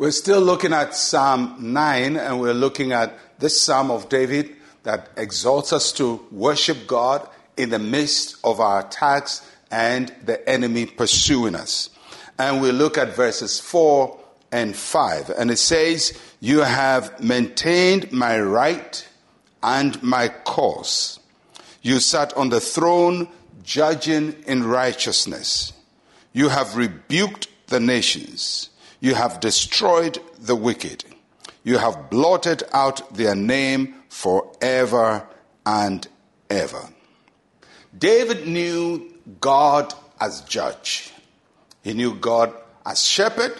We're still looking at Psalm 9, and we're looking at this Psalm of David that exhorts us to worship God in the midst of our attacks and the enemy pursuing us. And we look at verses 4 and 5. And it says, You have maintained my right and my cause. You sat on the throne judging in righteousness. You have rebuked the nations. You have destroyed the wicked. You have blotted out their name forever and ever. David knew God as judge. He knew God as shepherd.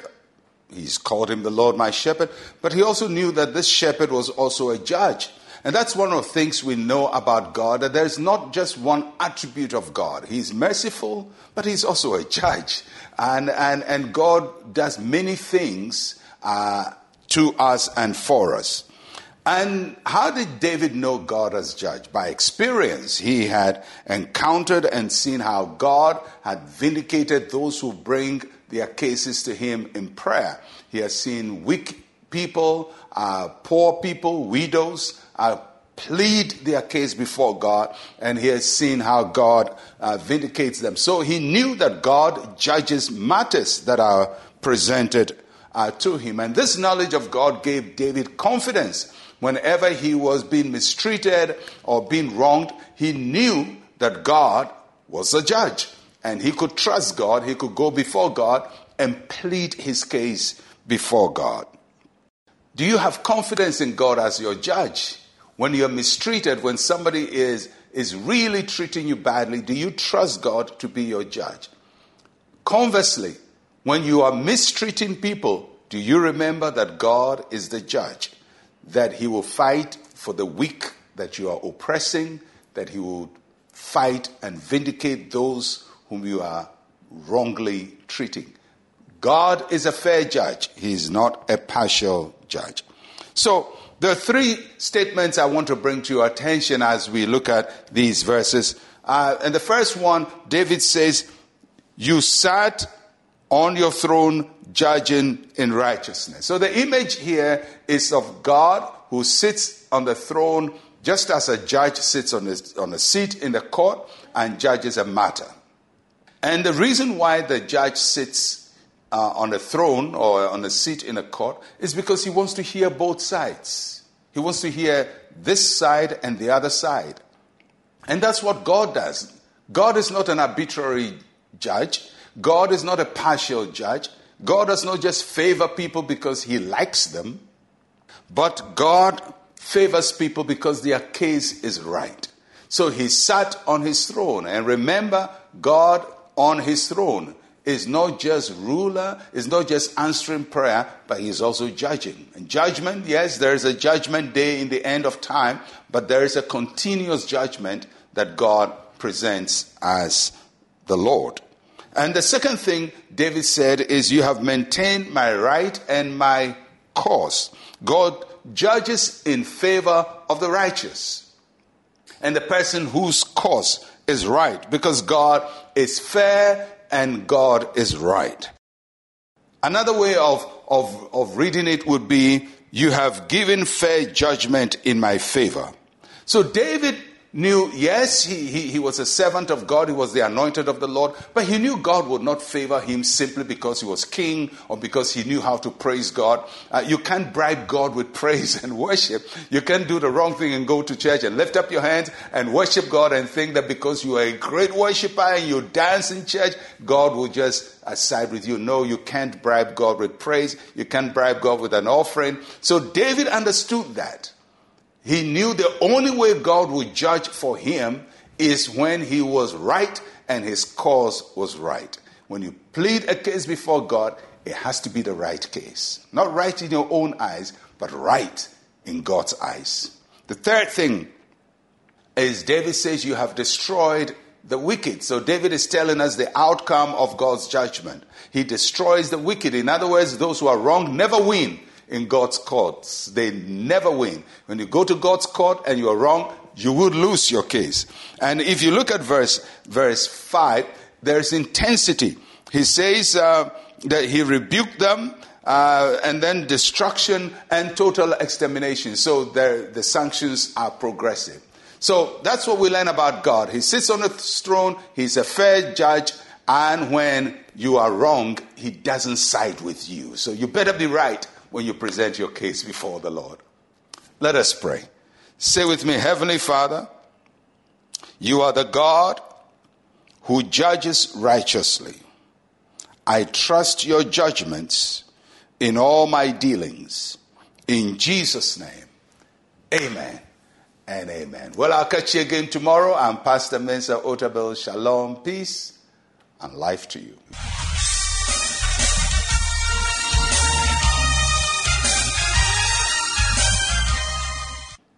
He's called him the Lord my shepherd. But he also knew that this shepherd was also a judge. And that's one of the things we know about God that there's not just one attribute of God. He's merciful, but he's also a judge. And, and, and God does many things uh, to us and for us. And how did David know God as judge? By experience. He had encountered and seen how God had vindicated those who bring their cases to him in prayer. He has seen weak people, uh, poor people, widows, uh, plead their case before God, and he has seen how God uh, vindicates them. So he knew that God judges matters that are presented uh, to him. And this knowledge of God gave David confidence whenever he was being mistreated or being wronged, he knew that God was a judge. And he could trust God, he could go before God and plead his case before God. Do you have confidence in God as your judge? When you're mistreated, when somebody is, is really treating you badly, do you trust God to be your judge? Conversely, when you are mistreating people, do you remember that God is the judge? That He will fight for the weak that you are oppressing, that He will fight and vindicate those whom you are wrongly treating. God is a fair judge, He is not a partial judge. So, are three statements I want to bring to your attention as we look at these verses. Uh, and the first one, David says, You sat on your throne judging in righteousness. So the image here is of God who sits on the throne just as a judge sits on a, on a seat in the court and judges a matter. And the reason why the judge sits uh, on a throne or on a seat in a court is because he wants to hear both sides. He wants to hear this side and the other side. And that's what God does. God is not an arbitrary judge. God is not a partial judge. God does not just favor people because he likes them, but God favors people because their case is right. So he sat on his throne. And remember, God on his throne is not just ruler, is not just answering prayer, but he's also judging. And judgment, yes, there is a judgment day in the end of time, but there is a continuous judgment that God presents as the Lord. And the second thing David said is, You have maintained my right and my cause. God judges in favor of the righteous and the person whose cause is right because God is fair and God is right. Another way of, of, of reading it would be, You have given fair judgment in my favor. So David knew, yes, he, he, he, was a servant of God, he was the anointed of the Lord, but he knew God would not favor him simply because he was king or because he knew how to praise God. Uh, you can't bribe God with praise and worship. You can't do the wrong thing and go to church and lift up your hands and worship God and think that because you are a great worshiper and you dance in church, God will just side with you. No, you can't bribe God with praise. You can't bribe God with an offering. So David understood that. He knew the only way God would judge for him is when he was right and his cause was right. When you plead a case before God, it has to be the right case. Not right in your own eyes, but right in God's eyes. The third thing is David says, You have destroyed the wicked. So David is telling us the outcome of God's judgment. He destroys the wicked. In other words, those who are wrong never win in God's courts. They never win. When you go to God's court and you are wrong, you would lose your case. And if you look at verse verse five, there's intensity. He says uh, that he rebuked them. Uh, and then destruction and total extermination. So the sanctions are progressive. So that's what we learn about God. He sits on the throne, He's a fair judge, and when you are wrong, He doesn't side with you. So you better be right when you present your case before the Lord. Let us pray. Say with me, Heavenly Father, you are the God who judges righteously. I trust your judgments in all my dealings. In Jesus' name, amen and amen. Well, I'll catch you again tomorrow. I'm Pastor Mensa Otabil. Shalom, peace, and life to you.